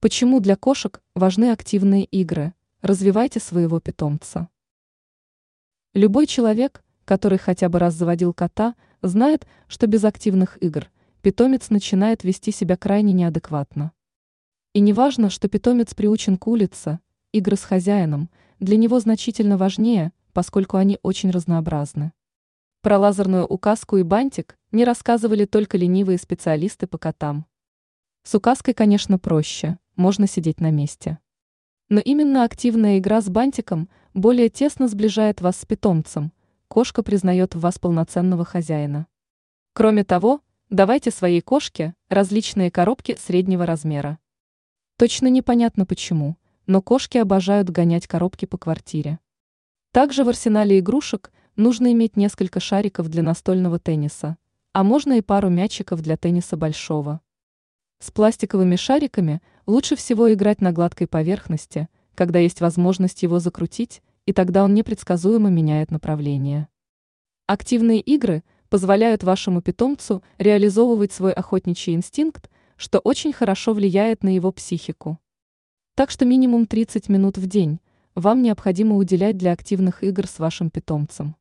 Почему для кошек важны активные игры? Развивайте своего питомца. Любой человек, который хотя бы раз заводил кота, знает, что без активных игр питомец начинает вести себя крайне неадекватно. И не важно, что питомец приучен к улице, игры с хозяином для него значительно важнее, поскольку они очень разнообразны. Про лазерную указку и бантик не рассказывали только ленивые специалисты по котам. С указкой, конечно, проще, можно сидеть на месте. Но именно активная игра с бантиком более тесно сближает вас с питомцем, кошка признает в вас полноценного хозяина. Кроме того, давайте своей кошке различные коробки среднего размера. Точно непонятно почему, но кошки обожают гонять коробки по квартире. Также в арсенале игрушек нужно иметь несколько шариков для настольного тенниса, а можно и пару мячиков для тенниса большого. С пластиковыми шариками лучше всего играть на гладкой поверхности, когда есть возможность его закрутить, и тогда он непредсказуемо меняет направление. Активные игры позволяют вашему питомцу реализовывать свой охотничий инстинкт, что очень хорошо влияет на его психику. Так что минимум 30 минут в день вам необходимо уделять для активных игр с вашим питомцем.